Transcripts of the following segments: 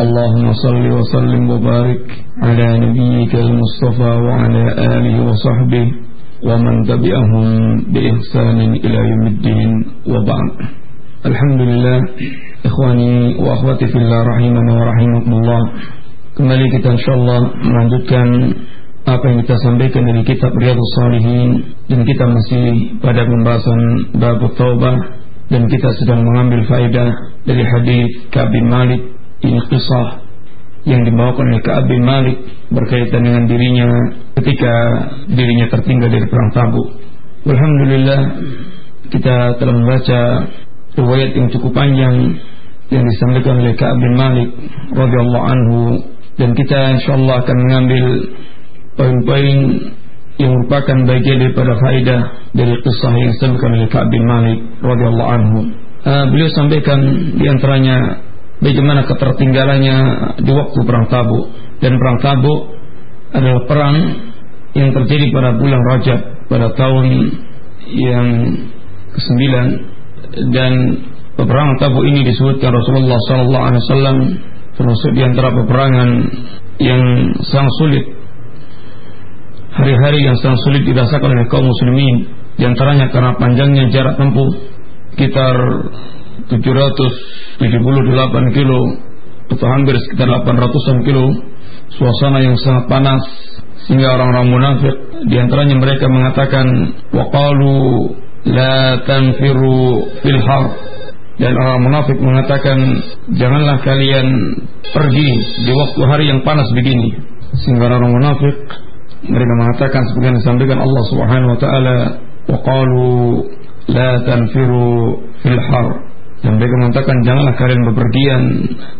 اللهم صل وسلم وبارك على نبيك المصطفى وعلى آله وصحبه ومن تبعهم بإحسان إلى يوم الدين وبعد الحمد لله إخواني وأخواتي في الله رحمنا ورحمكم الله Kembali kita insyaAllah melanjutkan apa yang kita sampaikan dari kitab Riyadus Salihin dan kita masih pada pembahasan bab taubah dan kita sedang mengambil faedah dari hadis Ka'ab bin Malik ini kisah yang dibawakan oleh Ka'ab bin Malik berkaitan dengan dirinya ketika dirinya tertinggal dari perang Tabuk. Alhamdulillah kita telah membaca riwayat yang cukup panjang yang disampaikan oleh Ka'ab bin Malik radhiyallahu anhu dan kita insyaallah akan mengambil poin-poin yang merupakan bagian daripada faedah dari kisah yang disampaikan oleh Ka'ab bin Malik radhiyallahu anhu. Uh, beliau sampaikan di antaranya bagaimana ketertinggalannya di waktu perang Tabuk? Dan perang Tabuk adalah perang yang terjadi pada bulan Rajab pada tahun yang ke-9 dan peperangan Tabuk ini disebutkan Rasulullah sallallahu alaihi wasallam termasuk di antara peperangan yang sangat sulit. Hari-hari yang sangat sulit dirasakan oleh kaum muslimin di antaranya karena panjangnya jarak tempuh sekitar 778 kilo atau hampir sekitar 800 kilo. Suasana yang sangat panas sehingga orang-orang munafik di antaranya mereka mengatakan waqalu la tanfiru fil har. Dan orang munafik mengatakan janganlah kalian pergi di waktu hari yang panas begini. Sehingga orang munafik mereka mengatakan yang disampaikan Allah Subhanahu wa taala waqalu la tanfiru fil har dan mereka mengatakan janganlah kalian bepergian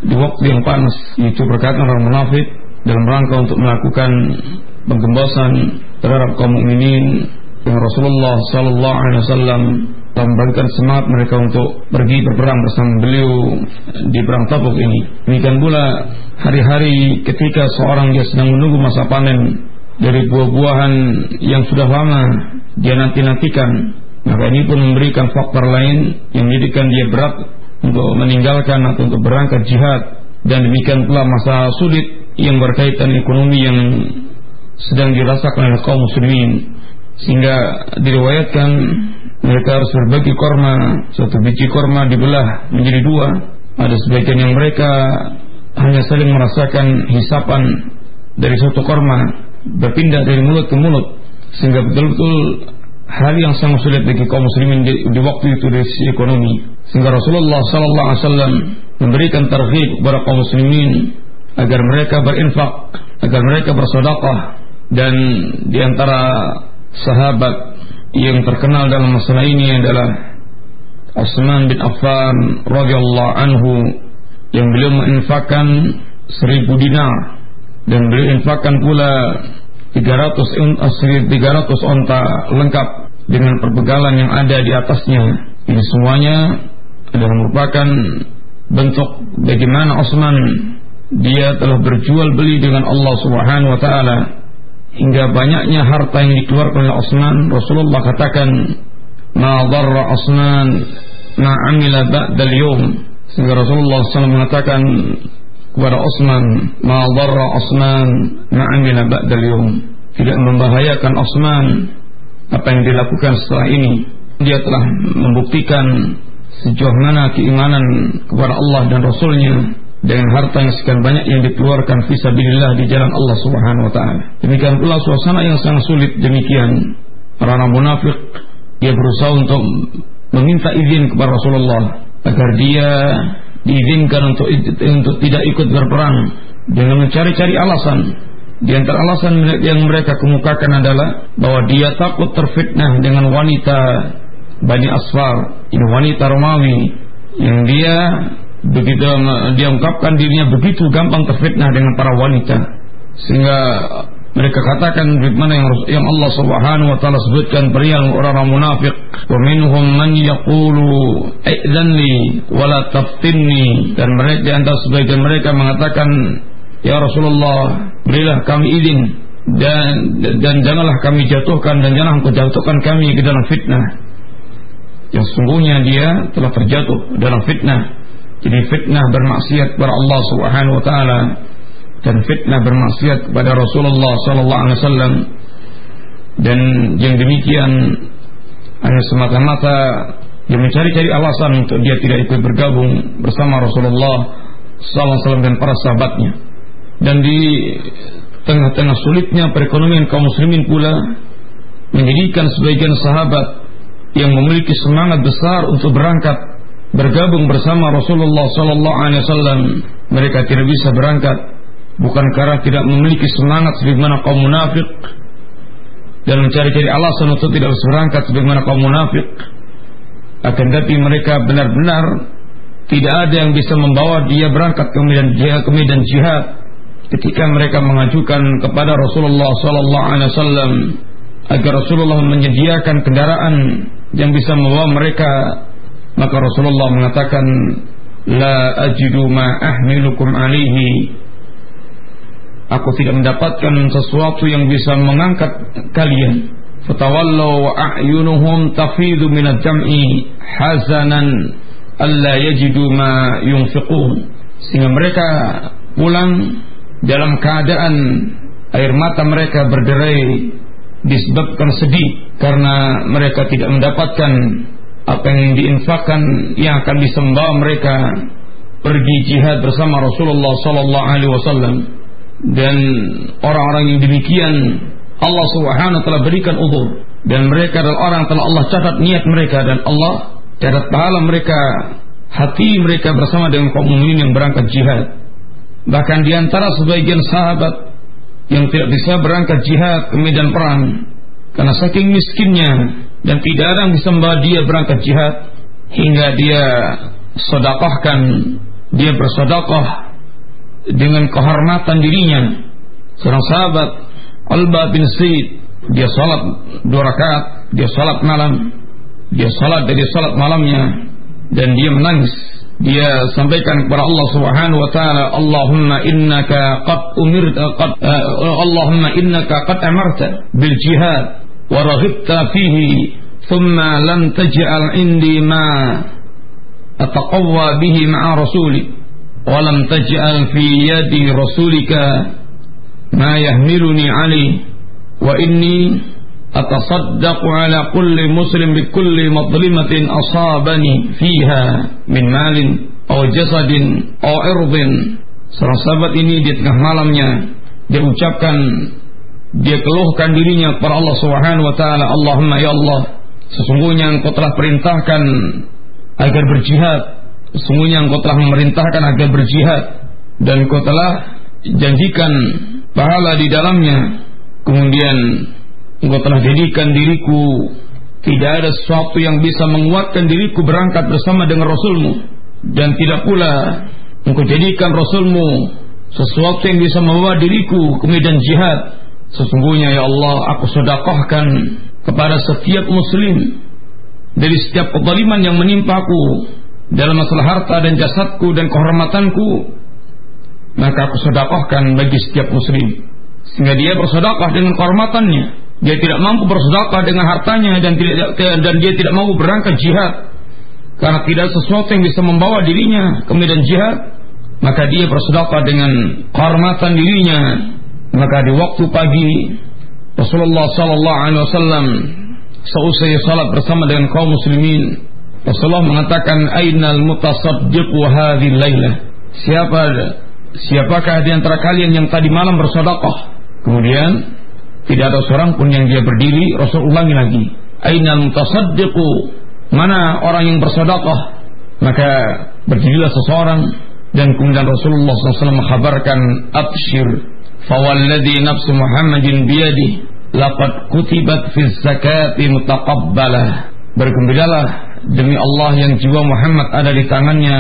di waktu yang panas. Itu perkataan orang munafik dalam rangka untuk melakukan penggembosan terhadap kaum mukminin yang Rasulullah Sallallahu Alaihi Wasallam memberikan semangat mereka untuk pergi berperang bersama beliau di perang Tabuk ini. Demikian pula hari-hari ketika seorang dia sedang menunggu masa panen dari buah-buahan yang sudah lama dia nanti-nantikan maka ini pun memberikan faktor lain yang menjadikan dia berat untuk meninggalkan atau untuk berangkat jihad. Dan demikian pula masa sulit yang berkaitan ekonomi yang sedang dirasakan oleh kaum muslimin. Sehingga diriwayatkan mereka harus berbagi korma. Satu biji korma dibelah menjadi dua. Ada sebagian yang mereka hanya saling merasakan hisapan dari satu korma berpindah dari mulut ke mulut sehingga betul-betul hal yang sangat sulit bagi kaum muslimin di, di waktu itu dari sisi ekonomi. Sehingga Rasulullah sallallahu alaihi wasallam memberikan targhib kepada kaum muslimin agar mereka berinfak, agar mereka bersedekah dan di antara sahabat yang terkenal dalam masalah ini adalah Utsman bin Affan radhiyallahu anhu yang beliau menginfakkan seribu dinar dan beliau infakkan pula 300 300 onta lengkap dengan perbegalan yang ada di atasnya. Ini semuanya adalah merupakan bentuk bagaimana Osman dia telah berjual beli dengan Allah Subhanahu wa taala hingga banyaknya harta yang dikeluarkan oleh Osman Rasulullah katakan ma dharra Osman ma amila ba'dal yawm sehingga Rasulullah SAW mengatakan kepada Osman ma dharra Osman ma amila ba'dal tidak membahayakan Osman apa yang dilakukan setelah ini dia telah membuktikan sejauh mana keimanan kepada Allah dan Rasulnya dengan harta yang sekian banyak yang dikeluarkan fisabilillah di jalan Allah Subhanahu wa taala. Demikian pula suasana yang sangat sulit demikian. Orang munafik dia berusaha untuk meminta izin kepada Rasulullah agar dia diizinkan untuk untuk tidak ikut berperang dengan mencari-cari alasan. Di antara alasan yang mereka kemukakan adalah bahwa dia takut terfitnah dengan wanita Bani Asfar, ini wanita Romawi yang dia begitu dia ungkapkan dirinya begitu gampang terfitnah dengan para wanita. Sehingga mereka katakan bagaimana yang, yang Allah Subhanahu wa taala sebutkan perihal orang-orang munafik wa minhum man yaqulu aidzanli wala taftinni dan mereka di antara sebagian mereka mengatakan ya Rasulullah berilah kami izin dan dan janganlah kami jatuhkan dan janganlah engkau jatuhkan kami ke dalam fitnah. Yang sungguhnya dia telah terjatuh dalam fitnah. Jadi fitnah bermaksiat kepada Allah Subhanahu wa taala dan fitnah bermaksiat kepada Rasulullah sallallahu alaihi wasallam. Dan yang demikian hanya semata-mata dia mencari-cari alasan untuk dia tidak ikut bergabung bersama Rasulullah sallallahu alaihi wasallam dan para sahabatnya. Dan di tengah-tengah sulitnya perekonomian kaum muslimin pula menjadikan sebagian sahabat yang memiliki semangat besar untuk berangkat bergabung bersama Rasulullah sallallahu alaihi wasallam mereka tidak bisa berangkat bukan karena tidak memiliki semangat sebagaimana kaum munafik. Dan mencari-cari alasan untuk tidak berangkat sebagaimana kaum munafik. Akan tapi mereka benar-benar tidak ada yang bisa membawa dia berangkat ke medan jihad, ke medan jihad ketika mereka mengajukan kepada Rasulullah sallallahu alaihi wasallam agar Rasulullah menyediakan kendaraan yang bisa membawa mereka. Maka Rasulullah mengatakan la ajidu ma ahmilukum alaihi aku tidak mendapatkan sesuatu yang bisa mengangkat kalian. Fatawallu wa a'yunuhum tafidu min jam'i hazanan alla yajidu ma yunfiqun. Sehingga mereka pulang dalam keadaan air mata mereka berderai disebabkan sedih karena mereka tidak mendapatkan apa yang diinfakkan yang akan bisa membawa mereka pergi jihad bersama Rasulullah sallallahu alaihi wasallam dan orang-orang yang demikian Allah Subhanahu telah berikan uzur. Dan mereka adalah orang telah Allah catat niat mereka dan Allah catat pahala mereka hati mereka bersama dengan kaum muslimin yang berangkat jihad. Bahkan di antara sebagian sahabat yang tidak bisa berangkat jihad ke medan perang karena saking miskinnya dan tidak ada yang bisa membawa dia berangkat jihad hingga dia sedekahkan dia bersedekah dengan kehormatan dirinya. Seorang sahabat Alba bin Said dia salat dua rakaat dia salat malam dia salat dari salat malamnya dan dia menangis. Dia sampaikan kepada Allah Subhanahu wa taala Allahumma innaka qad umirta qad uh, Allahumma innaka qad amarta bil jihad wa raghibta fihi thumma lam taj'al indi ma ataqawwa bihi ma'a rasuli walam taj'al fi yadi rasulika ma yahmiluni ali wa inni atasaddaqu ala kulli muslim bi kulli madlimatin asabani fiha min malin aw jasadin aw irdin. Seorang sahabat ini di tengah malamnya dia ucapkan dia keluhkan dirinya kepada Allah Subhanahu wa taala, Allahumma ya Allah, sesungguhnya Engkau telah perintahkan agar berjihad Sesungguhnya engkau telah memerintahkan agar berjihad dan engkau telah janjikan pahala di dalamnya. Kemudian engkau telah jadikan diriku tidak ada sesuatu yang bisa menguatkan diriku berangkat bersama dengan Rasulmu dan tidak pula engkau jadikan Rasulmu sesuatu yang bisa membawa diriku ke medan jihad. Sesungguhnya ya Allah aku sedekahkan kepada setiap muslim dari setiap kezaliman yang menimpaku dalam masalah harta dan jasadku dan kehormatanku maka aku sedekahkan bagi setiap muslim. Sehingga dia bersedekah dengan kehormatannya. Dia tidak mampu bersedekah dengan hartanya dan tidak dan dia tidak mau berangkat jihad. Karena tidak sesuatu yang bisa membawa dirinya ke medan jihad maka dia bersedekah dengan kehormatan dirinya. Maka di waktu pagi Rasulullah sallallahu alaihi wasallam seusai salat bersama dengan kaum muslimin Rasulullah mengatakan ainal mutasaddiq wa hadhihi lailah. Siapa siapakah di antara kalian yang tadi malam bersedekah? Kemudian tidak ada seorang pun yang dia berdiri, Rasul ulangi lagi. Ainal mutasaddiqu? Mana orang yang bersedekah? Maka berdirilah seseorang dan kemudian Rasulullah SAW mengkabarkan abshir fawalladhi nafsu Muhammadin biyadi laqad kutibat fi zakati mutaqabbalah bergembiralah demi Allah yang jiwa Muhammad ada di tangannya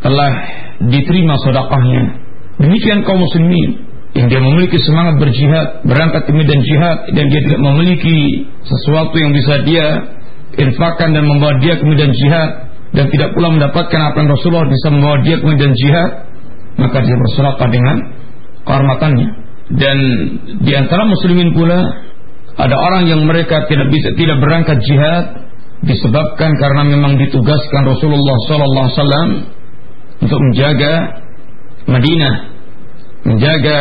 telah diterima sedekahnya. Demikian kaum muslimin. yang dia memiliki semangat berjihad, berangkat ke medan jihad dan dia tidak memiliki sesuatu yang bisa dia infakkan dan membawa dia ke medan jihad dan tidak pula mendapatkan apa yang Rasulullah bisa membawa dia ke medan jihad, maka dia bersedekah dengan kehormatannya. Dan di antara muslimin pula ada orang yang mereka tidak bisa tidak berangkat jihad disebabkan karena memang ditugaskan Rasulullah wasallam untuk menjaga Madinah, menjaga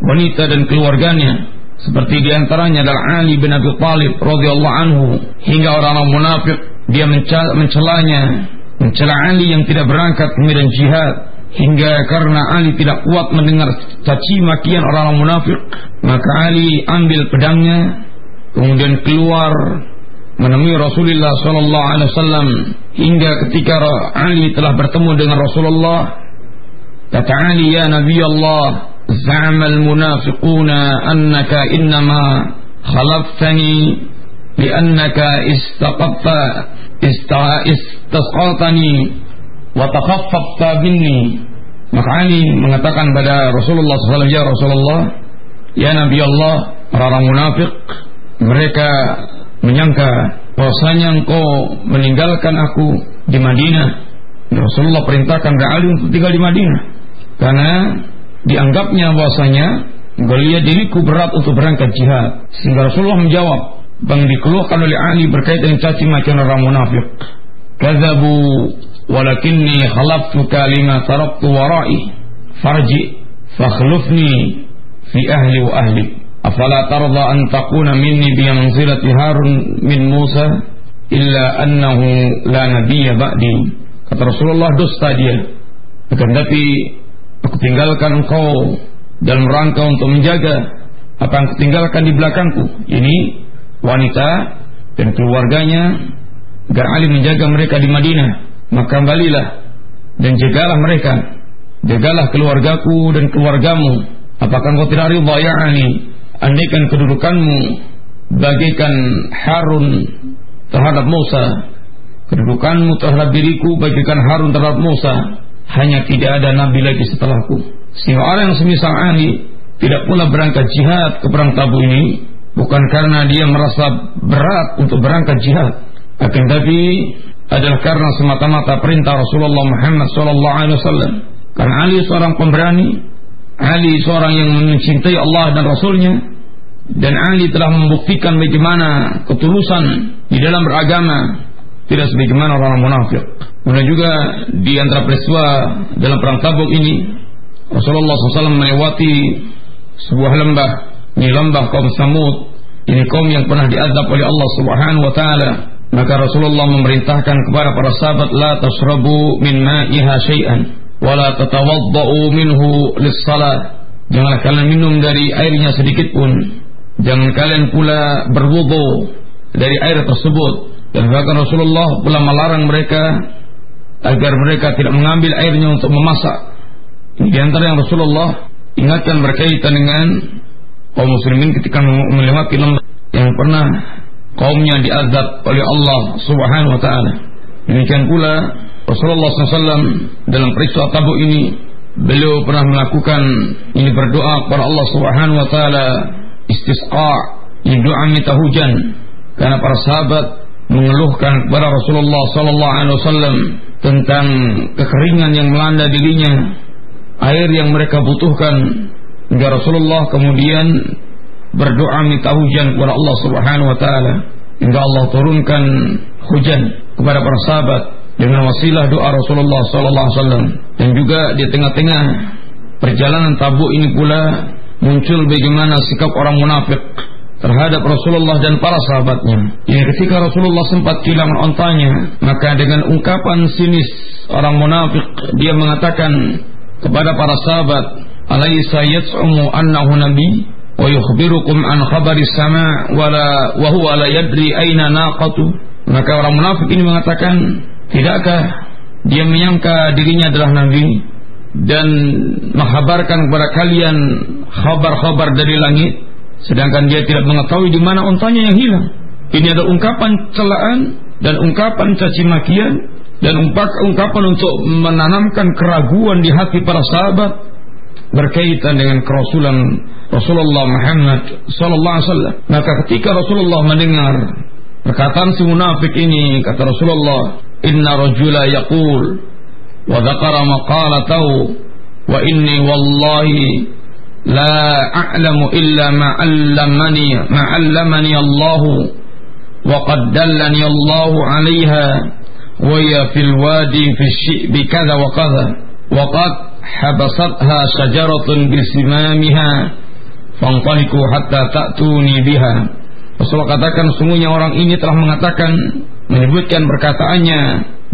wanita dan keluarganya. Seperti di antaranya adalah Ali bin Abi Thalib radhiyallahu anhu. Hingga orang-orang munafik dia mencelanya, mencela Ali yang tidak berangkat ke medan jihad. Hingga karena Ali tidak kuat mendengar caci makian orang-orang munafik maka Ali ambil pedangnya kemudian keluar menemui Rasulullah sallallahu alaihi wasallam hingga ketika Ali telah bertemu dengan Rasulullah kata Ali ya Nabi Allah زعم المنافقون أنك إنما خلفتني لأنك استقبت istasqatani wa takhaffafta minni maka Ali mengatakan pada Rasulullah SAW ya Rasulullah ya Nabi Allah orang munafik mereka menyangka bahwasanya engkau meninggalkan aku di Madinah. Rasulullah perintahkan kepada Ali untuk tinggal di Madinah karena dianggapnya bahwasanya melihat diriku berat untuk berangkat jihad. Sehingga Rasulullah menjawab, bang dikeluhkan oleh Ali berkaitan caci maki orang munafik. Kadzabu walakinni khalaftuka lima taraktu warai farji fakhlufni fi ahli wa ahli afala tarda an takuna minni bi manzilati Harun min Musa illa annahu la nabiyya ba'di. Kata Rasulullah dusta dia. Akan tapi aku tinggalkan engkau dalam rangka untuk menjaga apa yang kutinggalkan di belakangku. Ini wanita dan keluarganya agar Ali menjaga mereka di Madinah. Maka kembalilah dan jagalah mereka. Jagalah keluargaku dan keluargamu. Apakah engkau tidak ridha? Ya Ali andaikan kedudukanmu bagaikan Harun terhadap Musa kedudukanmu terhadap diriku bagaikan Harun terhadap Musa hanya tidak ada nabi lagi setelahku. Sehingga orang yang semisal Ali tidak pula berangkat jihad ke perang tabu ini bukan karena dia merasa berat untuk berangkat jihad akan tapi adalah karena semata-mata perintah Rasulullah Muhammad SAW karena Ali seorang pemberani Ali seorang yang mencintai Allah dan Rasulnya. Dan Ali telah membuktikan bagaimana ketulusan di dalam beragama. Tidak sebagaimana orang munafik. Kemudian juga di antara peristiwa dalam perang Tabuk ini Rasulullah SAW melewati sebuah lembah, ini lembah kaum Samud, ini kaum yang pernah diazab oleh Allah Subhanahu wa taala. Maka Rasulullah memerintahkan kepada para sahabat la tasrabu min ma'iha syai'an wala tatawaddau minhu lis-salat. Janganlah kalian minum dari airnya sedikit pun. Jangan kalian pula berwudu dari air tersebut. Dan bahkan Rasulullah pula melarang mereka agar mereka tidak mengambil airnya untuk memasak. Di antara yang Rasulullah ingatkan berkaitan dengan kaum muslimin ketika melewati lembah yang pernah kaumnya diazab oleh Allah Subhanahu wa taala. Demikian pula Rasulullah SAW dalam peristiwa Tabuk ini beliau pernah melakukan ini berdoa kepada Allah Subhanahu wa taala istisqa ini doa minta hujan. Karena para sahabat mengeluhkan kepada Rasulullah sallallahu alaihi wasallam tentang kekeringan yang melanda dirinya air yang mereka butuhkan. Hingga Rasulullah kemudian berdoa minta hujan kepada Allah Subhanahu wa taala. Hingga Allah turunkan hujan kepada para sahabat dengan wasilah doa Rasulullah sallallahu alaihi wasallam dan juga di tengah-tengah perjalanan tabuk ini pula muncul bagaimana sikap orang munafik terhadap Rasulullah dan para sahabatnya. Yang ketika Rasulullah sempat kehilangan ontanya, maka dengan ungkapan sinis orang munafik dia mengatakan kepada para sahabat, "Alaysa yas'umu annahu nabi wa yukhbirukum an khabari sama wa huwa la yadri aina naqatu?" Maka orang munafik ini mengatakan, "Tidakkah dia menyangka dirinya adalah nabi dan menghabarkan kepada kalian khabar-khabar dari langit sedangkan dia tidak mengetahui di mana untanya yang hilang. Ini ada ungkapan celaan dan ungkapan caci makian dan ungkapan untuk menanamkan keraguan di hati para sahabat berkaitan dengan kerasulan Rasulullah Muhammad sallallahu alaihi wasallam. Maka ketika Rasulullah mendengar perkataan si munafik ini kata Rasulullah, "Inna rajula yaqul wa dzakara maqalatahu wa inni wallahi la a'lamu illa ma 'allamani ma 'allamani Allah wa qad dallani Allah 'alayha wa ya fil wadi fi syi'bi kadza wa kadza wa qad habasatha syajaratun bisimamiha fantaliku hatta ta'tuni biha Rasulullah katakan sungguhnya orang ini telah mengatakan menyebutkan perkataannya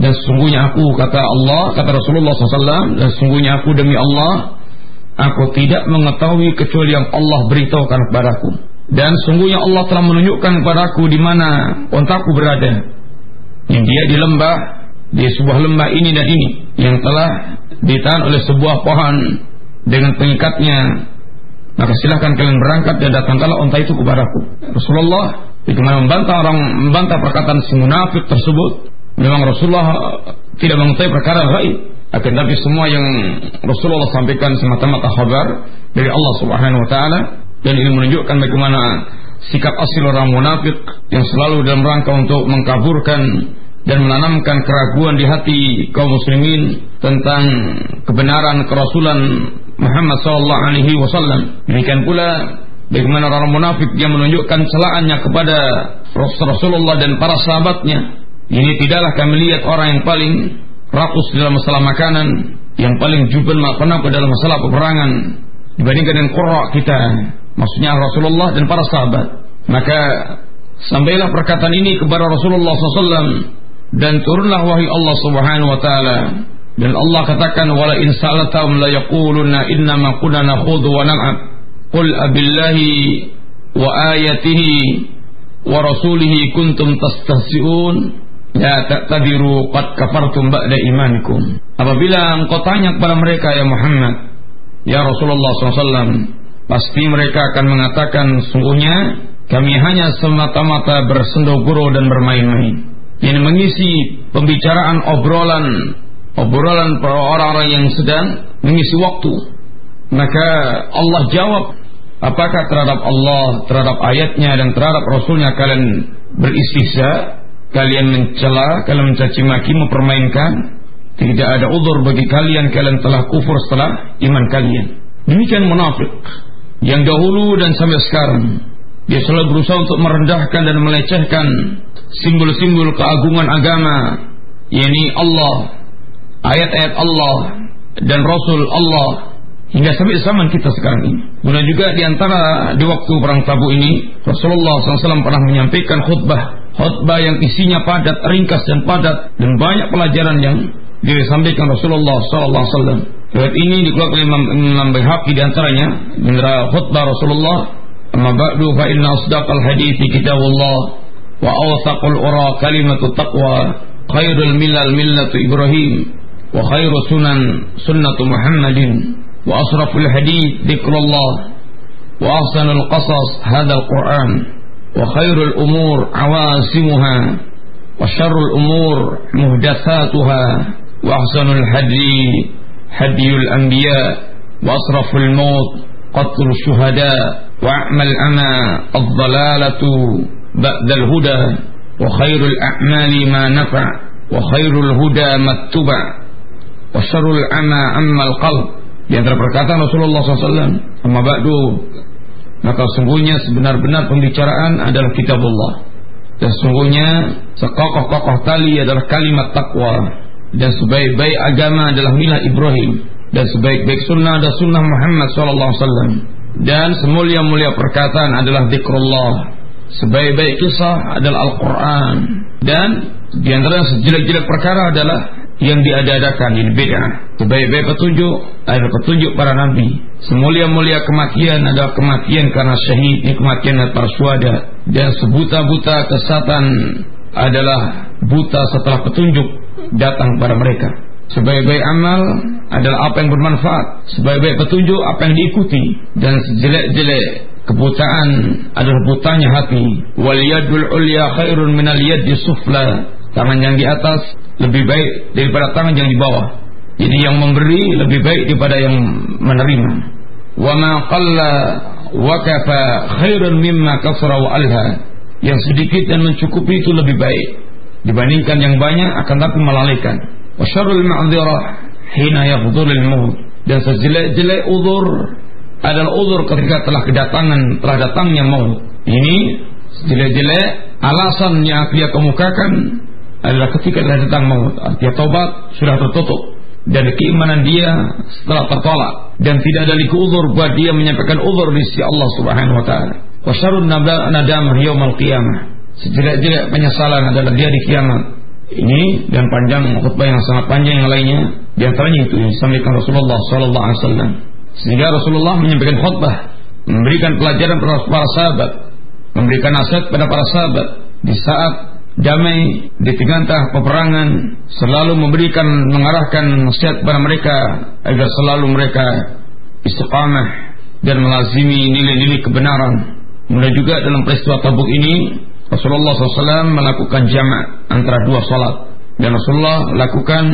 dan sungguhnya aku kata Allah kata Rasulullah SAW dan sungguhnya aku demi Allah aku tidak mengetahui kecuali yang Allah beritahukan kepadaku. Dan sungguhnya Allah telah menunjukkan kepadaku di mana untaku berada. Yang dia di lembah di sebuah lembah ini dan ini yang telah ditahan oleh sebuah pohon dengan pengikatnya. Maka silahkan kalian berangkat dan datangkanlah unta itu kepadaku. Rasulullah bagaimana membantah orang membantah perkataan si munafik tersebut memang Rasulullah tidak mengetahui perkara gaib akan tapi semua yang Rasulullah sampaikan semata-mata kabar dari Allah Subhanahu wa taala dan ini menunjukkan bagaimana sikap asli orang munafik yang selalu dalam rangka untuk mengkaburkan dan menanamkan keraguan di hati kaum muslimin tentang kebenaran kerasulan Muhammad sallallahu alaihi wasallam. Demikian pula bagaimana orang munafik yang menunjukkan celaannya kepada Rasulullah dan para sahabatnya. Ini tidaklah kami lihat orang yang paling rakus dalam masalah makanan, yang paling jubel penampu dalam masalah peperangan dibandingkan dengan qurra kita, maksudnya Rasulullah dan para sahabat. Maka sampailah perkataan ini kepada Rasulullah SAW dan turunlah wahyu Allah Subhanahu wa taala dan Allah katakan wala in la yaquluna inna ma kunna nakhudhu wa nal'ab qul abillahi wa ayatihi wa rasulihi kuntum tastahzi'un la ta'tadiru qad kafartum ba'da apabila engkau tanya kepada mereka ya Muhammad ya Rasulullah SAW pasti mereka akan mengatakan sungguhnya kami hanya semata-mata bersendogoro dan bermain-main. Yang mengisi pembicaraan obrolan obrolan para orang-orang yang sedang mengisi waktu. Maka Allah jawab apakah terhadap Allah terhadap ayatnya dan terhadap rasulnya kalian beristihza kalian mencela kalian mencaci maki mempermainkan? Tidak ada udur bagi kalian kalian telah kufur setelah iman kalian. Demikian munafik. Yang dahulu dan sampai sekarang. Dia selalu berusaha untuk merendahkan dan melecehkan simbol-simbol keagungan agama. Yakni Allah ayat-ayat Allah dan Rasul Allah hingga sampai zaman kita sekarang ini. Kemudian juga di antara di waktu perang Tabu ini Rasulullah SAW pernah menyampaikan khutbah, khutbah yang isinya padat, ringkas dan padat dan banyak pelajaran yang disampaikan Rasulullah SAW. Riwayat ini dikeluarkan oleh Imam, Imam di antaranya, di antaranya khutbah Rasulullah Amma ba'du fa inna asdaqal hadithi kitabullah wa awsaqul ura kalimatu taqwa khairul milal millatu Ibrahim wa khairu sunan sunnatu Muhammadin وأشرف الحديث ذكر الله وأحسن القصص هذا القرآن وخير الأمور عواسمها وشر الأمور مهدثاتها وأحسن الهدي هدي الأنبياء وأصرف الموت قتل الشهداء وأعمى الأمى الضلالة بعد الهدى وخير الأعمال ما نفع وخير الهدى ما اتبع وشر العمى أما القلب di antara perkataan Rasulullah SAW sama ba'du. Maka sungguhnya sebenar-benar pembicaraan adalah kitabullah. Dan sungguhnya sekokoh-kokoh tali adalah kalimat takwa dan sebaik-baik agama adalah milah Ibrahim. Dan sebaik-baik sunnah adalah sunnah Muhammad SAW dan semulia-mulia perkataan adalah zikrullah. Sebaik-baik kisah adalah Al-Quran. Dan di antara sejelek-jelek perkara adalah yang diadakan ini beda. Sebaik-baik petunjuk adalah petunjuk para nabi. Semulia-mulia kematian adalah kematian karena syahid, ini kematian para syuhada. Dan sebuta-buta kesatan adalah buta setelah petunjuk datang pada mereka. Sebaik-baik amal adalah apa yang bermanfaat. Sebaik-baik petunjuk apa yang diikuti. Dan sejelek-jelek Kebutaan adalah butanya hati. Wal yadul ulya khairun minal yadi sufla. Tangan yang di atas lebih baik daripada tangan yang di bawah. Jadi yang memberi lebih baik daripada yang menerima. Wa ma qalla wa kafa khairun mimma kasra wa alha. Yang sedikit dan mencukupi itu lebih baik dibandingkan yang banyak akan tapi melalaikan. Wa syarrul ma'dzirah hina yafdhulul maut. Dan sejelek-jelek uzur adalah uzur ketika telah kedatangan telah datangnya maut. Ini sejelek-jelek alasan yang dia kemukakan adalah ketika telah datang maut. Artinya tobat sudah tertutup dan keimanan dia setelah tertolak dan tidak ada lagi uzur buat dia menyampaikan uzur di sisi Allah Subhanahu wa taala. Wa syarrun nadamah yaumil qiyamah. Sejelek-jelek penyesalan adalah dia di kiamat. Ini dan panjang khutbah yang sangat panjang yang lainnya di antaranya itu yang disampaikan Rasulullah sallallahu alaihi wasallam. Sehingga Rasulullah menyampaikan khutbah, memberikan pelajaran kepada para sahabat, memberikan nasihat kepada para sahabat di saat damai di tengah peperangan selalu memberikan mengarahkan nasihat kepada mereka agar selalu mereka istiqamah dan melazimi nilai-nilai kebenaran. Kemudian juga dalam peristiwa Tabuk ini Rasulullah SAW melakukan jamak antara dua salat dan Rasulullah lakukan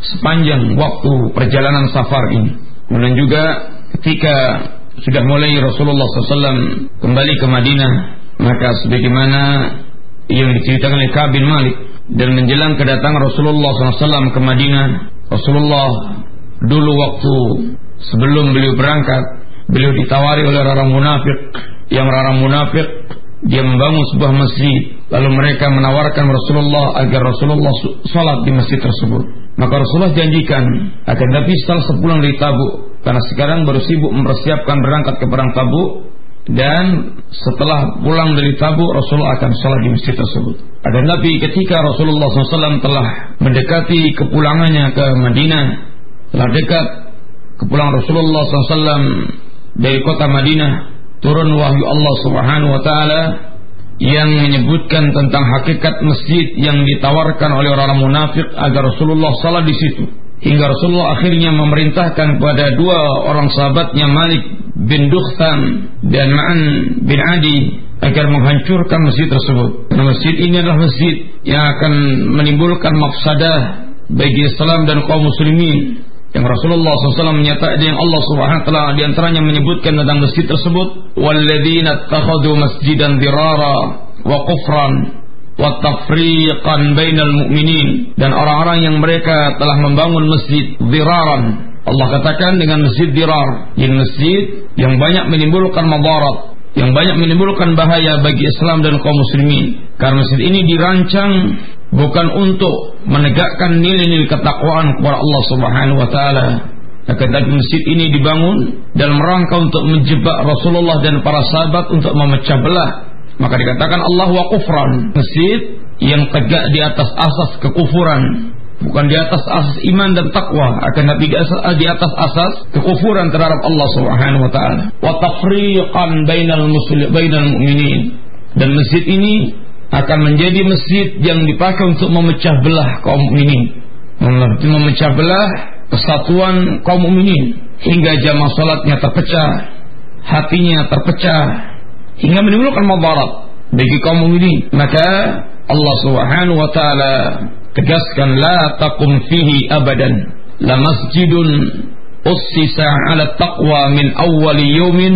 sepanjang waktu perjalanan safar ini. Kemudian juga ketika sudah mulai Rasulullah SAW kembali ke Madinah, maka sebagaimana yang diceritakan oleh Ka'ab bin Malik dan menjelang kedatangan Rasulullah SAW ke Madinah, Rasulullah dulu waktu sebelum beliau berangkat, beliau ditawari oleh orang munafik. Yang orang munafik dia membangun sebuah masjid lalu mereka menawarkan Rasulullah agar Rasulullah sholat di masjid tersebut. Maka Rasulullah janjikan akan tapi setelah sepulang dari Tabuk. Karena sekarang baru sibuk mempersiapkan berangkat ke perang Tabuk dan setelah pulang dari Tabuk Rasulullah akan sholat di masjid tersebut. Ada Nabi ketika Rasulullah SAW telah mendekati kepulangannya ke Madinah, telah dekat kepulangan Rasulullah SAW dari kota Madinah, turun wahyu Allah Subhanahu Wa Taala yang menyebutkan tentang hakikat masjid yang ditawarkan oleh orang munafik agar Rasulullah salat di situ. Hingga Rasulullah akhirnya memerintahkan kepada dua orang sahabatnya Malik bin Dukhtan dan Ma'an bin Adi agar menghancurkan masjid tersebut. Karena masjid ini adalah masjid yang akan menimbulkan mafsadah bagi Islam dan kaum muslimin. Yang Rasulullah SAW menyatakan yang Allah Subhanahu wa taala di menyebutkan tentang masjid tersebut, "Walladzina takhadhu masjidan dirara wa kufran wa tafriqan bainal mu'minin dan orang-orang yang mereka telah membangun masjid diraran. Allah katakan dengan masjid dirar. Yang masjid yang banyak menimbulkan madarat. Yang banyak menimbulkan bahaya bagi Islam dan kaum muslimin. Karena masjid ini dirancang bukan untuk menegakkan nilai-nilai ketakwaan kepada Allah Subhanahu wa taala. Akan tapi masjid ini dibangun dalam rangka untuk menjebak Rasulullah dan para sahabat untuk memecah belah maka dikatakan Allah wa kufran, masjid yang tegak di atas asas kekufuran, bukan di atas asas iman dan takwa, akan tapi di atas, asas kekufuran terhadap Allah Subhanahu wa taala. Wa tafriqan bainal muslim bainal mu'minin. Dan masjid ini akan menjadi masjid yang dipakai untuk memecah belah kaum mukminin. Memecah belah kesatuan kaum mukminin hingga jamaah salatnya terpecah, hatinya terpecah, hingga menimbulkan madarat bagi kaum mukminin. Maka Allah Subhanahu wa taala tegaskan la taqum fihi abadan. La masjidun ussisa ala taqwa min awwali yawmin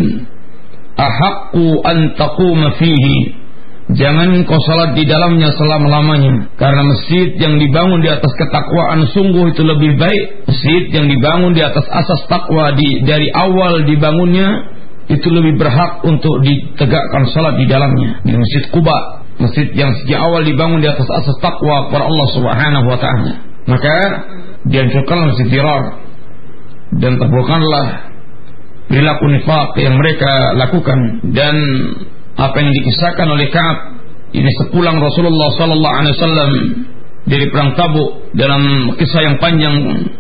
ahaqqu an taquma fihi. Jangan kau salat di dalamnya selama-lamanya. Karena masjid yang dibangun di atas ketakwaan sungguh itu lebih baik. Masjid yang dibangun di atas asas takwa di, dari awal dibangunnya itu lebih berhak untuk ditegakkan salat di dalamnya. Di Masjid Kuba, masjid yang sejak awal dibangun di atas asas takwa kepada Allah Subhanahu wa taala. Maka dihancurkanlah Masjid Dirar dan terbukakanlah perilaku nifaq yang mereka lakukan. Dan apa yang dikisahkan oleh Ka'ab ini sepulang Rasulullah sallallahu alaihi wasallam dari perang Tabuk dalam kisah yang panjang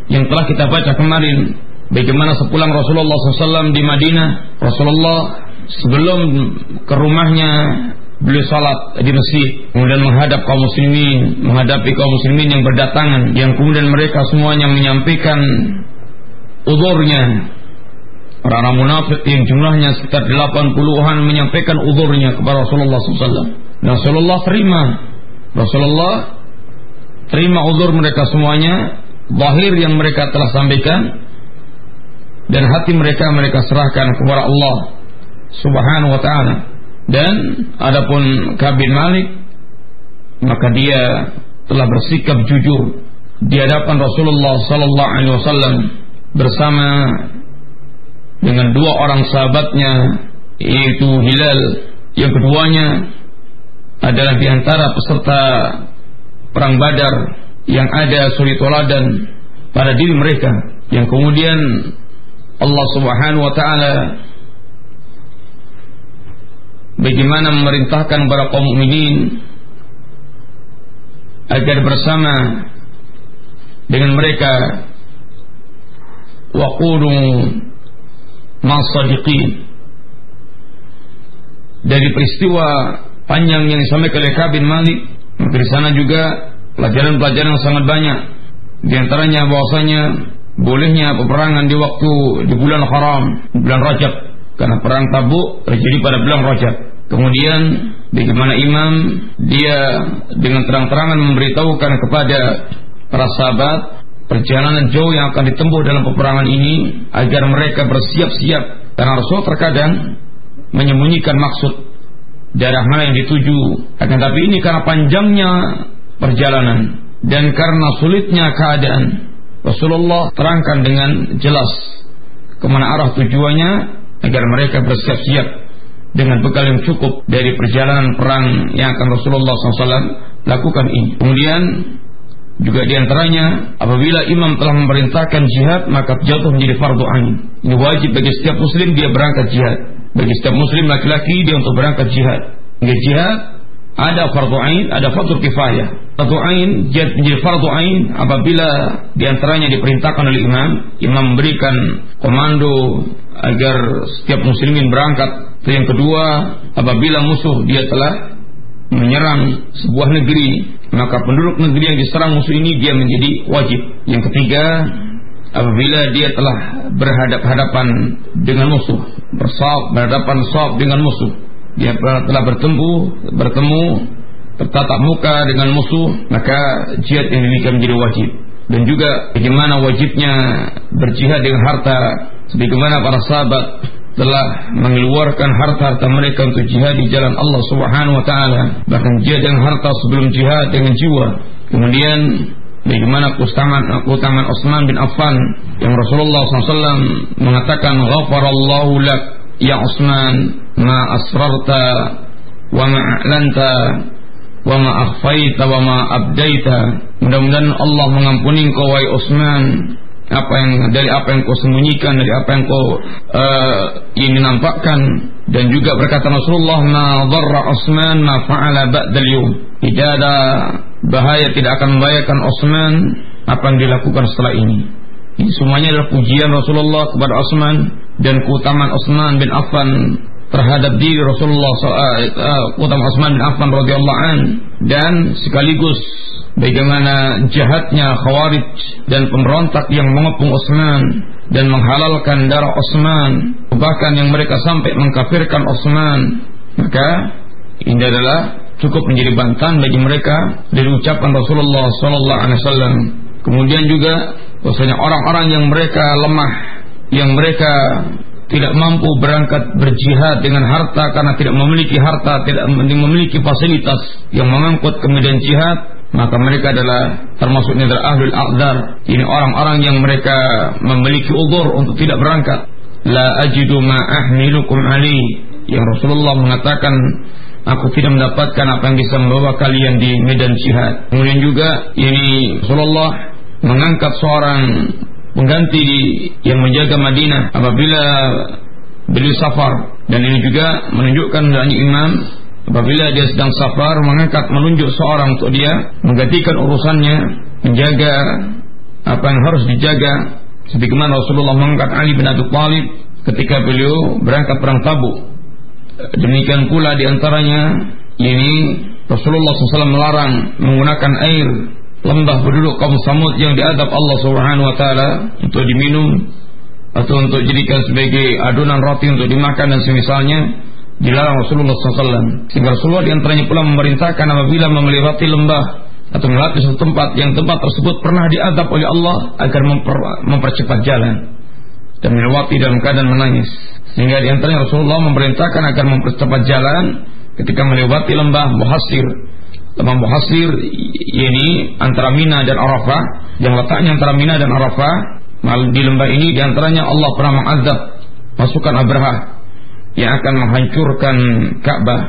yang telah kita baca kemarin Bagaimana sepulang Rasulullah SAW di Madinah, Rasulullah sebelum ke rumahnya beliau salat di masjid, kemudian menghadap kaum muslimin, menghadapi kaum muslimin yang berdatangan, yang kemudian mereka semuanya menyampaikan udurnya. Orang-orang munafik yang jumlahnya sekitar 80-an menyampaikan udurnya kepada Rasulullah SAW. Rasulullah terima. Rasulullah terima udur mereka semuanya zahir yang mereka telah sampaikan dan hati mereka mereka serahkan kepada Allah Subhanahu wa taala. Dan adapun Kabin Malik maka dia telah bersikap jujur di hadapan Rasulullah sallallahu alaihi wasallam bersama dengan dua orang sahabatnya yaitu Hilal yang keduanya adalah di antara peserta perang Badar yang ada suri toladan pada diri mereka yang kemudian Allah Subhanahu wa taala bagaimana memerintahkan para kaum mukminin agar bersama dengan mereka waqulu masadiqin dari peristiwa panjang yang disampaikan oleh Kabin Malik di sana juga pelajaran-pelajaran yang sangat banyak di antaranya bahwasanya bolehnya peperangan di waktu di bulan haram bulan Rajab. Karena perang Tabuk terjadi pada bulan Rajab. Kemudian bagaimana imam dia dengan terang-terangan memberitahukan kepada para sahabat perjalanan jauh yang akan ditempuh dalam peperangan ini agar mereka bersiap-siap. Karena Rasul terkadang menyembunyikan maksud daerah mana yang dituju. Akan tapi ini karena panjangnya perjalanan dan karena sulitnya keadaan, Rasulullah terangkan dengan jelas ke mana arah tujuannya agar mereka bersiap-siap dengan bekal yang cukup dari perjalanan perang yang akan Rasulullah SAW lakukan ini. Kemudian juga di antaranya apabila imam telah memerintahkan jihad maka jatuh menjadi fardu ain. Ini wajib bagi setiap muslim dia berangkat jihad bagi setiap muslim laki-laki dia untuk berangkat jihad. Dia jihad ada fardu ain, ada fardu kifayah. Fardu ain menjadi fardu ain apabila di antaranya diperintahkan oleh imam, imam memberikan komando agar setiap muslimin berangkat. Itu yang kedua, apabila musuh dia telah menyerang sebuah negeri, maka penduduk negeri yang diserang musuh ini dia menjadi wajib. Yang ketiga, apabila dia telah berhadap-hadapan dengan musuh, bersab berhadapan sab dengan musuh, dia telah bertemu bertemu bertatap muka dengan musuh, maka jihad yang demikian menjadi wajib. Dan juga bagaimana wajibnya berjihad dengan harta, sebagaimana para sahabat telah mengeluarkan harta-harta mereka untuk jihad di jalan Allah Subhanahu wa taala, bahkan jihad dengan harta sebelum jihad dengan jiwa. Kemudian Bagaimana keutamaan keutamaan Utsman bin Affan yang Rasulullah SAW mengatakan ghafarallahu lak ya Utsman ma a'lanta wa ma akhfaita wa ma abdaita. Mudah-mudahan Allah mengampuni engkau wahai Utsman apa yang dari apa yang kau sembunyikan dari apa yang kau uh, ini nampakkan dan juga berkata Rasulullah ma dharra Utsman ma fa'ala ba'dal yawm tidak ada bahaya tidak akan membahayakan Utsman apa yang dilakukan setelah ini. Ini semuanya adalah pujian Rasulullah kepada Utsman dan keutamaan Utsman bin Affan terhadap diri Rasulullah uh, keutamaan Utsman bin Affan radhiyallahu an dan sekaligus bagaimana jahatnya Khawarij dan pemberontak yang mengepung Utsman dan menghalalkan darah Utsman bahkan yang mereka sampai mengkafirkan Utsman maka ini adalah cukup menjadi bantahan bagi mereka dari ucapan Rasulullah sallallahu alaihi wasallam. Kemudian juga bahwasanya orang-orang yang mereka lemah, yang mereka tidak mampu berangkat berjihad dengan harta karena tidak memiliki harta, tidak memiliki fasilitas yang mengangkut kemudian jihad, maka mereka adalah termasuknya adalah ahlul a'dzar. Ini orang-orang yang mereka memiliki uzur untuk tidak berangkat. La ajidu ma ahmilukum ali. Yang Rasulullah mengatakan aku tidak mendapatkan apa yang bisa membawa kalian di medan jihad. Kemudian juga ini Rasulullah mengangkat seorang pengganti yang menjaga Madinah apabila beliau safar. Dan ini juga menunjukkan dari imam apabila dia sedang safar mengangkat menunjuk seorang untuk dia menggantikan urusannya menjaga apa yang harus dijaga. Sebagaimana Rasulullah mengangkat Ali bin Abi Thalib ketika beliau berangkat perang Tabuk. Demikian pula di antaranya ini Rasulullah SAW melarang menggunakan air lembah penduduk kaum Samud yang diadab Allah Subhanahu Wa Taala untuk diminum atau untuk jadikan sebagai adonan roti untuk dimakan dan semisalnya dilarang Rasulullah SAW. Sehingga Rasulullah di antaranya pula memerintahkan apabila melewati lembah atau melewati suatu tempat yang tempat tersebut pernah diadab oleh Allah agar memper, mempercepat jalan dan melewati dalam keadaan menangis. Sehingga di antaranya Rasulullah memerintahkan agar mempercepat jalan ketika melewati lembah Muhasir. Lembah Muhasir ini antara Mina dan Arafah, yang letaknya antara Mina dan Arafah. Di lembah ini di antaranya Allah pernah mengadab pasukan Abraha yang akan menghancurkan Ka'bah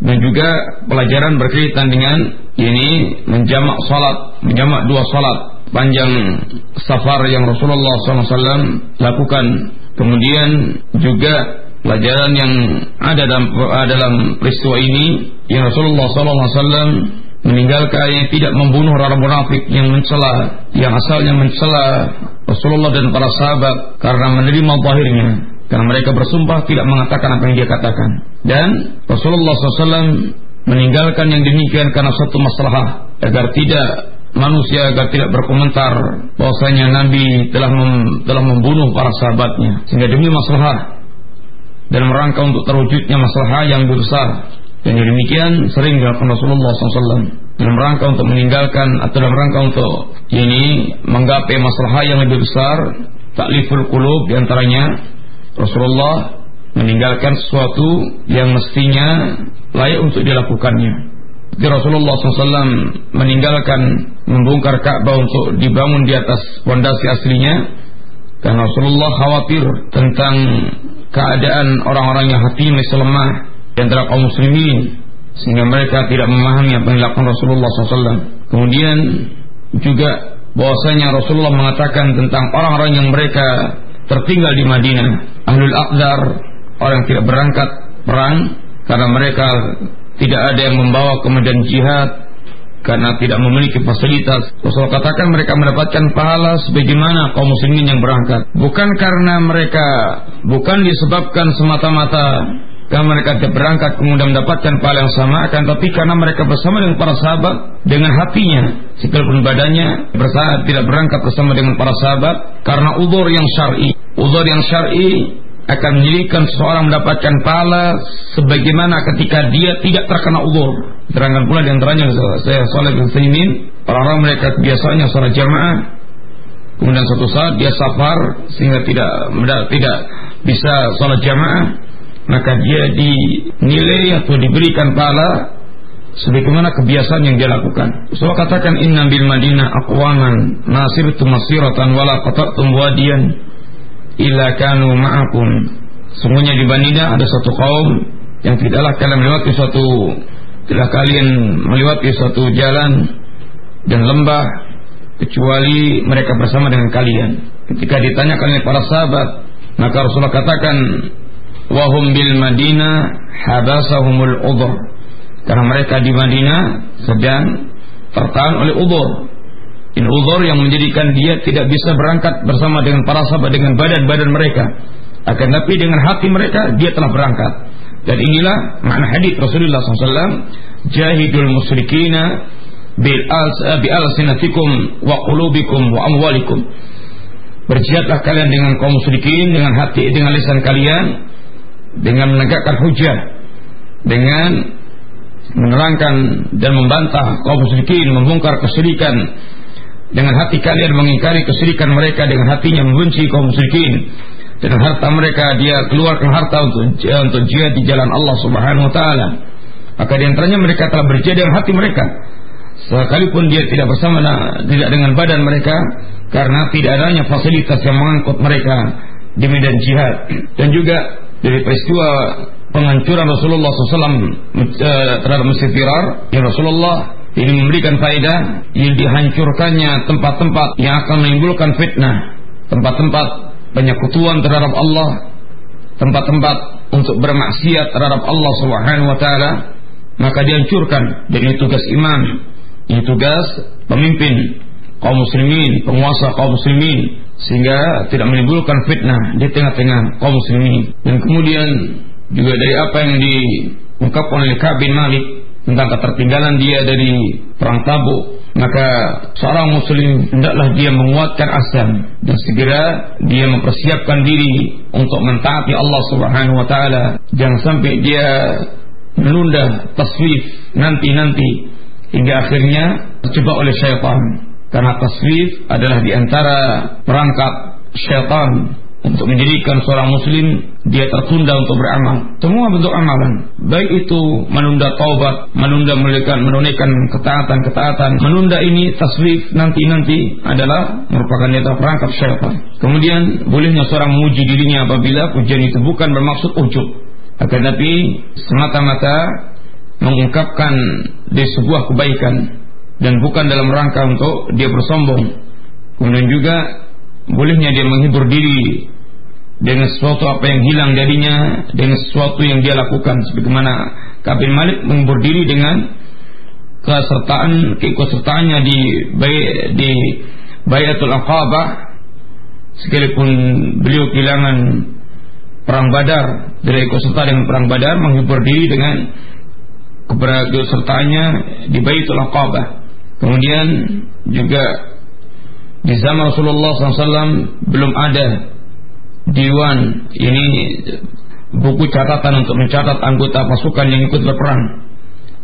dan juga pelajaran berkaitan dengan ini menjamak salat, menjamak dua salat panjang safar yang Rasulullah SAW lakukan. Kemudian juga pelajaran yang ada dalam, dalam peristiwa ini yang Rasulullah SAW meninggalkan yang tidak membunuh orang munafik yang mencela yang asalnya mencela Rasulullah dan para sahabat karena menerima zahirnya. Karena mereka bersumpah tidak mengatakan apa yang dia katakan. Dan Rasulullah SAW meninggalkan yang demikian karena satu masalah agar tidak manusia agar tidak berkomentar bahwasanya Nabi telah mem, telah membunuh para sahabatnya. Sehingga demi masalah dalam rangka untuk terwujudnya masalah yang besar dan demikian sering dilakukan Rasulullah SAW dalam rangka untuk meninggalkan atau dalam rangka untuk ini menggapai masalah yang lebih besar takliful qulub di antaranya Rasulullah meninggalkan sesuatu yang mestinya layak untuk dilakukannya. Jadi Rasulullah SAW meninggalkan membongkar Ka'bah untuk dibangun di atas fondasi aslinya karena Rasulullah khawatir tentang keadaan orang-orang yang hati masih lemah di antara kaum muslimin sehingga mereka tidak memahami apa yang dilakukan Rasulullah SAW. Kemudian juga bahwasanya Rasulullah mengatakan tentang orang-orang yang mereka tertinggal di Madinah, ahlul aqdar, orang yang tidak berangkat perang karena mereka tidak ada yang membawa kemudian jihad karena tidak memiliki fasilitas. Rasul katakan mereka mendapatkan pahala sebagaimana kaum muslimin yang berangkat. Bukan karena mereka bukan disebabkan semata-mata karena mereka berangkat kemudian mendapatkan pahala yang sama akan tapi karena mereka bersama dengan para sahabat dengan hatinya sekalipun badannya bersama tidak berangkat bersama dengan para sahabat karena udur yang syar'i. Udur yang syar'i akan menjadikan seseorang mendapatkan pahala sebagaimana ketika dia tidak terkena udur. Terangkan pula di antaranya saya Saleh bin Saimin, orang-orang mereka biasanya sholat jamaah, kemudian suatu saat dia safar sehingga tidak tidak bisa sholat jamaah, maka dia dinilai atau diberikan pahala sebagaimana kebiasaan yang dia lakukan. So katakan inna bil Madinah aqwaman nasirtu masiratan wala qata'tum wadiyan illa kanu ma'akum. Semuanya di Banida ada satu kaum yang tidaklah kalian melewati suatu tidak kalian melewati suatu jalan dan lembah kecuali mereka bersama dengan kalian. Ketika ditanyakan oleh para sahabat, maka Rasulullah katakan wahum bil Madinah habasahumul udhur. Karena mereka di Madinah sedang tertahan oleh udur In uzur yang menjadikan dia tidak bisa berangkat bersama dengan para sahabat dengan badan-badan mereka. Akan tapi dengan hati mereka dia telah berangkat. Dan inilah makna hadis Rasulullah SAW. Jahidul musyrikina bil bi alsinatikum wa qulubikum wa amwalikum. Berjihadlah kalian dengan kaum musyrikin dengan hati dengan lisan kalian dengan menegakkan hujah dengan menerangkan dan membantah kaum musyrikin membongkar kesyirikan dengan hati kalian mengingkari kesyirikan mereka dengan hatinya membenci kaum musyrikin. Dengan harta mereka dia keluarkan harta untuk untuk jihad di jalan Allah Subhanahu wa taala. Maka di antaranya mereka telah berjihad dengan hati mereka. Sekalipun dia tidak bersama tidak dengan badan mereka karena tidak adanya fasilitas yang mengangkut mereka di medan jihad. Dan juga dari peristiwa penghancuran Rasulullah SAW eh, terhadap Mesir Firar yang Rasulullah ini memberikan faedah yang dihancurkannya tempat-tempat yang akan menimbulkan fitnah, tempat-tempat penyekutuan terhadap Allah, tempat-tempat untuk bermaksiat terhadap Allah Subhanahu wa taala, maka dihancurkan. Dan tugas imam, ini tugas pemimpin kaum muslimin, penguasa kaum muslimin sehingga tidak menimbulkan fitnah di tengah-tengah kaum muslimin. Dan kemudian juga dari apa yang diungkapkan oleh Ka'b bin Malik tentang ketertinggalan dia dari perang Tabuk maka seorang muslim hendaklah dia menguatkan asam dan segera dia mempersiapkan diri untuk mentaati Allah Subhanahu wa taala jangan sampai dia menunda taswif nanti-nanti hingga akhirnya terjebak oleh syaitan. Karena taswif adalah di antara perangkat syaitan untuk menjadikan seorang muslim dia tertunda untuk beramal. Semua bentuk amalan, baik itu menunda taubat, menunda menunaikan menunaikan ketaatan-ketaatan, menunda ini taswif nanti-nanti adalah merupakan nyata perangkap syaitan. Kemudian bolehnya seorang menguji dirinya apabila pujian itu bukan bermaksud ujub, akan tapi semata-mata mengungkapkan di sebuah kebaikan dan bukan dalam rangka untuk dia bersombong. Kemudian juga bolehnya dia menghibur diri dengan sesuatu apa yang hilang darinya dengan sesuatu yang dia lakukan. Sebagaimana Kabin Malik menghibur diri dengan kesertaan keikutsertaannya di di Bayatul Aqabah. Sekalipun beliau kehilangan perang Badar dari ikut serta dengan perang Badar menghibur diri dengan keberagasertaannya di Baitul Aqabah. Kemudian juga di zaman Rasulullah SAW belum ada diwan ini buku catatan untuk mencatat anggota pasukan yang ikut berperang.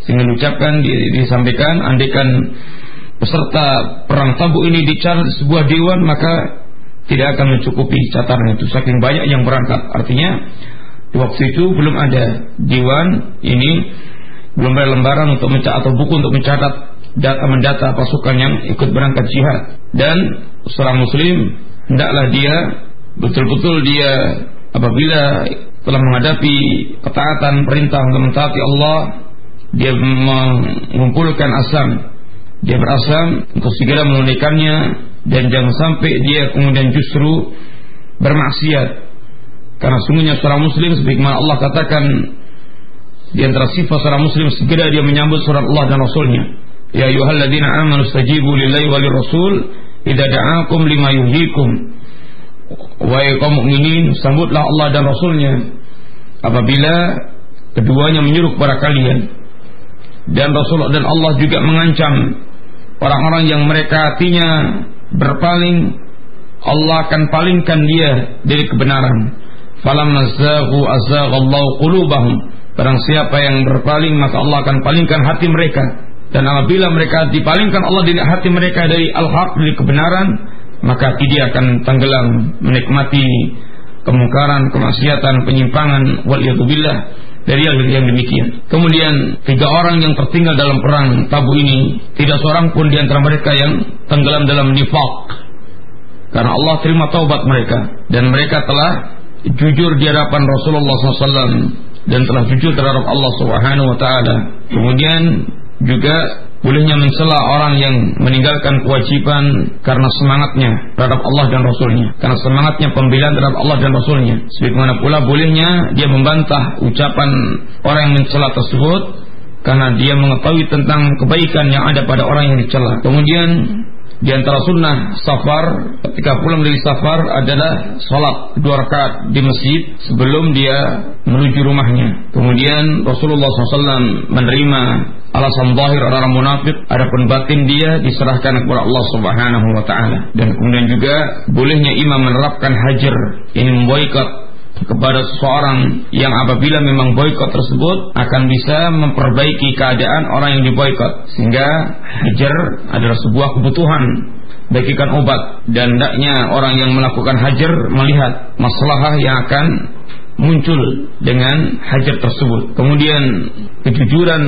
Sehingga diucapkan disampaikan andikan peserta perang tabu ini dicatat sebuah diwan maka tidak akan mencukupi catatan itu. Saking banyak yang berangkat. Artinya di waktu itu belum ada diwan ini belum ada lembaran untuk mencatat atau buku untuk mencatat data mendata pasukan yang ikut berangkat jihad. Dan seorang muslim hendaklah dia betul-betul dia apabila telah menghadapi ketaatan perintah untuk mentaati Allah dia mengumpulkan asam. Dia berasam untuk segera menunaikannya dan jangan sampai dia kemudian justru bermaksiat. Karena sungguhnya seorang muslim sebagaimana Allah katakan di antara sifat seorang muslim segera dia menyambut surat Allah dan Rasulnya ya ayyuhalladzina amanu stajibu lillahi walir rasul idza da'akum lima yuhyikum Wahai kaum mukminin, sambutlah Allah dan Rasulnya apabila keduanya menyuruh kepada kalian. Dan Rasulullah dan Allah juga mengancam orang-orang yang mereka hatinya berpaling, Allah akan palingkan dia dari kebenaran. Falamma zaghu azaghallahu qulubahum. Barang siapa yang berpaling maka Allah akan palingkan hati mereka. Dan apabila mereka dipalingkan Allah dari hati mereka dari al-haq dari kebenaran, maka dia akan tenggelam menikmati kemungkaran, kemaksiatan, penyimpangan wal dari yang, yang demikian. Kemudian tiga orang yang tertinggal dalam perang tabu ini tidak seorang pun di antara mereka yang tenggelam dalam nifak. Karena Allah terima taubat mereka dan mereka telah jujur di hadapan Rasulullah SAW dan telah jujur terhadap Allah Subhanahu Wa Taala. Kemudian juga bolehnya mencela orang yang meninggalkan kewajiban karena semangatnya terhadap Allah dan Rasulnya. Karena semangatnya pembelaan terhadap Allah dan Rasulnya. Sebagaimana pula bolehnya dia membantah ucapan orang yang mencela tersebut karena dia mengetahui tentang kebaikan yang ada pada orang yang dicela. Kemudian di antara sunnah safar ketika pulang dari safar adalah sholat dua rakaat di masjid sebelum dia menuju rumahnya. Kemudian Rasulullah SAW menerima alasan zahir orang munafik adapun batin dia diserahkan kepada Allah Subhanahu wa taala dan kemudian juga bolehnya imam menerapkan hajar ini memboikot kepada seseorang yang apabila memang boikot tersebut akan bisa memperbaiki keadaan orang yang diboikot sehingga hajar adalah sebuah kebutuhan bagikan obat dan hendaknya orang yang melakukan hajar melihat masalah yang akan muncul dengan hajat tersebut. Kemudian kejujuran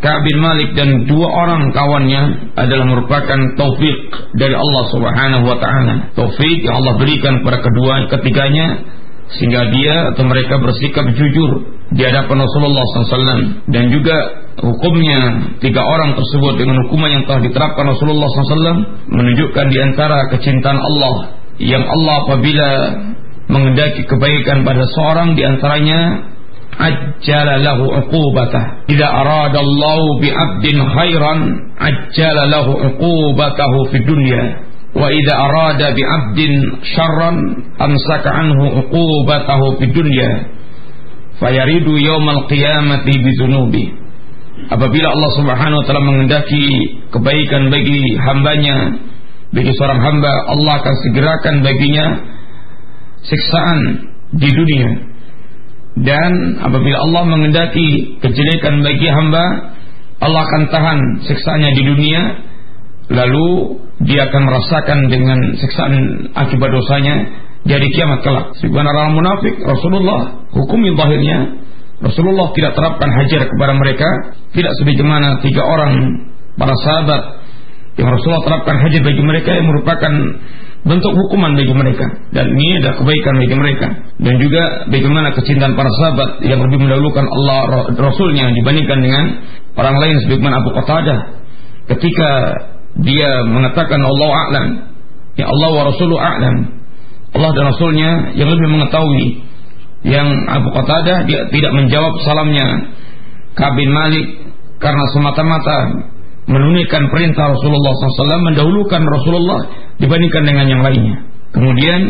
Ka'ab Malik dan dua orang kawannya adalah merupakan taufik dari Allah Subhanahu wa taala. Taufik yang Allah berikan kepada kedua ketiganya sehingga dia atau mereka bersikap jujur di hadapan Rasulullah SAW dan juga hukumnya tiga orang tersebut dengan hukuman yang telah diterapkan Rasulullah SAW menunjukkan di antara kecintaan Allah yang Allah apabila mengendaki kebaikan pada seorang di antaranya ajjala lahu uqubatah idza arada Allah bi 'abdin khairan ajjala lahu uqubatahu fid dunya wa idza arada bi 'abdin syarran amsaka anhu uqubatahu fid dunya fayaridu yaumal qiyamati bi dzunubi apabila Allah Subhanahu wa taala mengendaki kebaikan bagi hambanya bagi seorang hamba Allah akan segerakan baginya siksaan di dunia. Dan apabila Allah mengendaki kejelekan bagi hamba Allah akan tahan siksaannya di dunia lalu dia akan merasakan dengan siksaan akibat dosanya dari kiamat kelak. Orang munafik Rasulullah hukumi bahirnya Rasulullah tidak terapkan hajar kepada mereka tidak sebagaimana tiga orang para sahabat yang Rasulullah terapkan hajar bagi mereka yang merupakan bentuk hukuman bagi mereka dan ini adalah kebaikan bagi mereka dan juga bagaimana kecintaan para sahabat yang lebih mendahulukan Allah Rasulnya dibandingkan dengan orang lain sebagaimana Abu Qatadah ketika dia mengatakan Allah a'lam. Ya Allah wa Rasuluh a'lam. Allah dan Rasulnya yang lebih mengetahui. Yang Abu Qatadah dia tidak menjawab salamnya. Kabin Malik karena semata-mata menunaikan perintah Rasulullah SAW mendahulukan Rasulullah dibandingkan dengan yang lainnya. Kemudian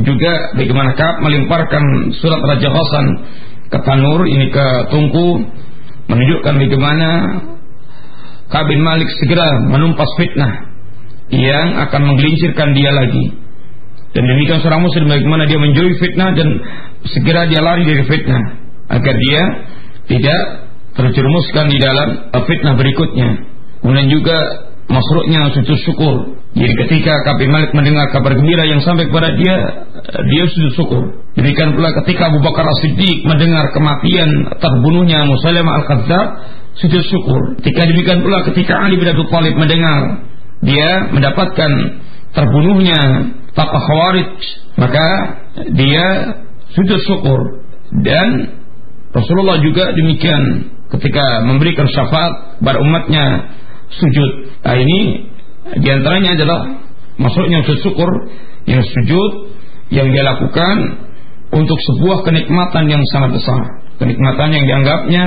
juga bagaimana Ka'ab melimparkan surat Raja Hasan ke tanur ini ke tungku menunjukkan bagaimana Ka'ab Malik segera menumpas fitnah yang akan menggelincirkan dia lagi. Dan demikian seorang muslim bagaimana dia menjauhi fitnah dan segera dia lari dari fitnah agar dia tidak terjerumuskan di dalam fitnah berikutnya. Kemudian juga masruknya sujud syukur. Jadi ketika Kabi Malik mendengar kabar gembira yang sampai kepada dia, dia sujud syukur. Demikian pula ketika Abu Bakar As-Siddiq mendengar kematian terbunuhnya Musailamah Al-Kadzab, sujud syukur. Ketika demikian pula ketika Ali bin Abi Thalib mendengar dia mendapatkan terbunuhnya Taqa Khawarij, maka dia sujud syukur. Dan Rasulullah juga demikian ketika memberikan syafaat pada umatnya sujud. Nah ini di antaranya adalah masuknya sujud syukur yang sujud yang dia lakukan untuk sebuah kenikmatan yang sangat besar. Kenikmatan yang dianggapnya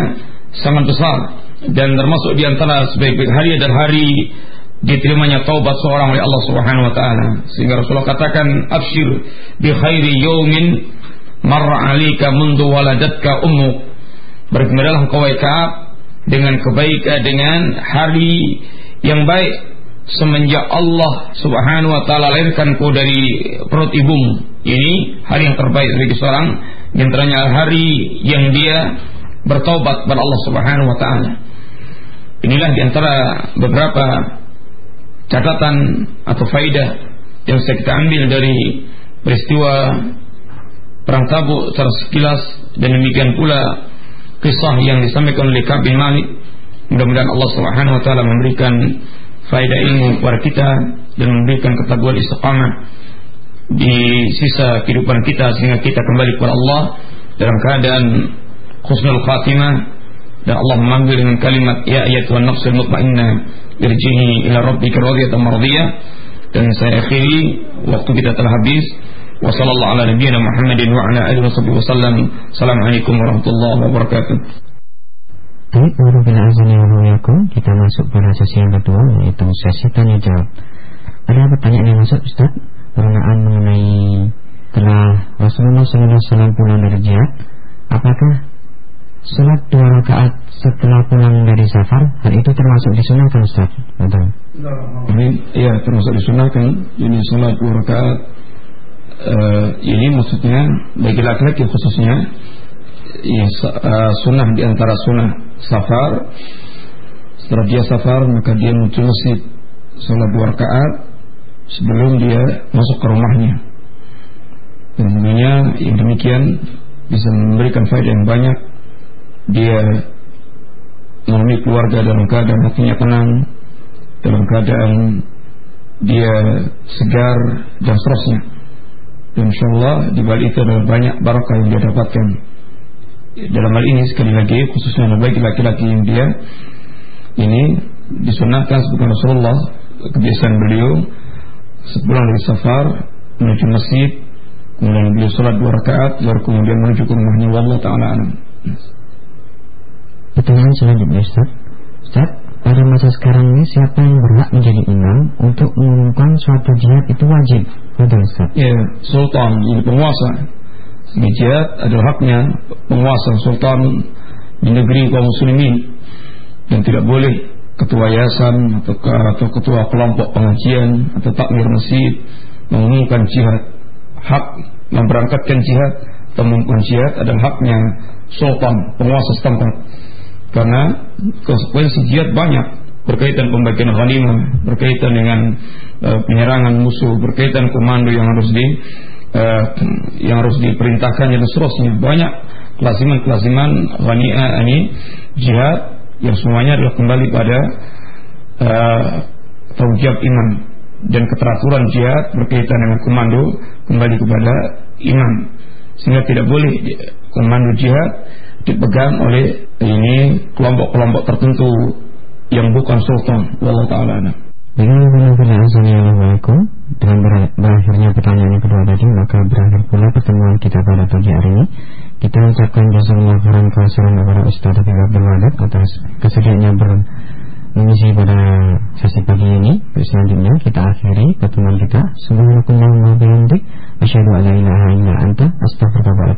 sangat besar dan termasuk di antara sebaik-baik hari adalah hari diterimanya taubat seorang oleh Allah Subhanahu wa taala. Sehingga Rasulullah katakan absyir bi khairi yaumin marra 'alaika mundu waladatka ummuk. Bergembiralah engkau Kaab dengan kebaikan dengan hari yang baik semenjak Allah Subhanahu wa taala lahirkan kau dari perut ibumu. Ini hari yang terbaik bagi seorang yang hari yang dia bertobat kepada Allah Subhanahu wa taala. Inilah di antara beberapa catatan atau faidah yang saya kita ambil dari peristiwa perang Tabuk secara sekilas dan demikian pula kisah yang disampaikan oleh Ka'ab bin Malik. Mudah-mudahan Allah Subhanahu wa taala memberikan faedah ilmu kepada kita dan memberikan ketakwaan istiqamah di sisa kehidupan kita sehingga kita kembali kepada Allah dalam keadaan khusnul khatimah dan Allah memanggil dengan kalimat ya ayyatuhan nafsul mutmainnah irji'i ila rabbika radiyatan mardiyah dan saya akhiri waktu kita telah habis wa sallallahu ala nabiyyina Muhammadin wa ala alihi wasallam. Assalamualaikum warahmatullahi wabarakatuh. Baik, warahmatullahi wabarakatuh. Kita masuk pada sesi yang kedua yaitu sesi tanya jawab. Ada pertanyaan yang masuk Ustaz berkenaan mengenai telah Rasulullah SAW pulang dari jihad, apakah sholat dua rakaat setelah pulang dari safar hal itu termasuk disunahkan Ustaz? Betul. Ini iya termasuk disunahkan. Ini sholat dua rakaat uh, ini maksudnya bagi laki-laki khususnya ya, uh, sunnah di antara sunnah safar setelah dia safar maka dia menuju masjid sholat dua rakaat sebelum dia masuk ke rumahnya dan tentunya yang demikian bisa memberikan faedah yang banyak dia menemui keluarga dalam keadaan hatinya tenang dalam keadaan dia segar dan seterusnya Insya Allah di balik itu adalah banyak barakah yang dia dapatkan. Dalam hal ini sekali lagi khususnya bagi laki-laki yang dia ini disunahkan sebagai Rasulullah kebiasaan beliau sepulang dari safar menuju masjid kemudian beliau sholat dua rakaat lalu kemudian menuju ke rumahnya wallahu taala. Pertanyaan selanjutnya Ustaz. Ustaz, pada masa sekarang ini siapa yang berhak menjadi imam untuk mengumumkan suatu jihad itu wajib? Betul Ustaz. Ya, sultan, ini penguasa. Jihad adalah haknya penguasa sultan di negeri kaum muslimin dan tidak boleh ketua yayasan atau, atau ketua kelompok pengajian atau takmir masjid mengumumkan jihad. Hak memberangkatkan jihad atau mengumumkan jihad adalah haknya sultan, penguasa setempat karena konsekuensi jihad banyak berkaitan pembagian ghanimah, berkaitan dengan uh, penyerangan musuh, berkaitan komando yang harus di uh, yang harus diperintahkan dan seterusnya. Banyak kelasiman-kelasiman ghanimah ini jihad yang semuanya adalah kembali pada uh, jawab iman dan keteraturan jihad berkaitan dengan komando kembali kepada iman sehingga tidak boleh komando jihad dipegang oleh ini kelompok-kelompok tertentu yang bukan sultan. Wallahu taala dengan berakhirnya pertanyaan yang kedua tadi maka berakhir pula pertemuan kita pada pagi hari ini. Kita ucapkan jazakallahu khairan kepada kepada Ustaz Habib Abdul atas kesediaannya mengisi pada sesi pagi ini. Selanjutnya kita akhiri pertemuan kita. Subhanakallahumma bihamdik asyhadu an la ilaha illa anta astaghfiruka wa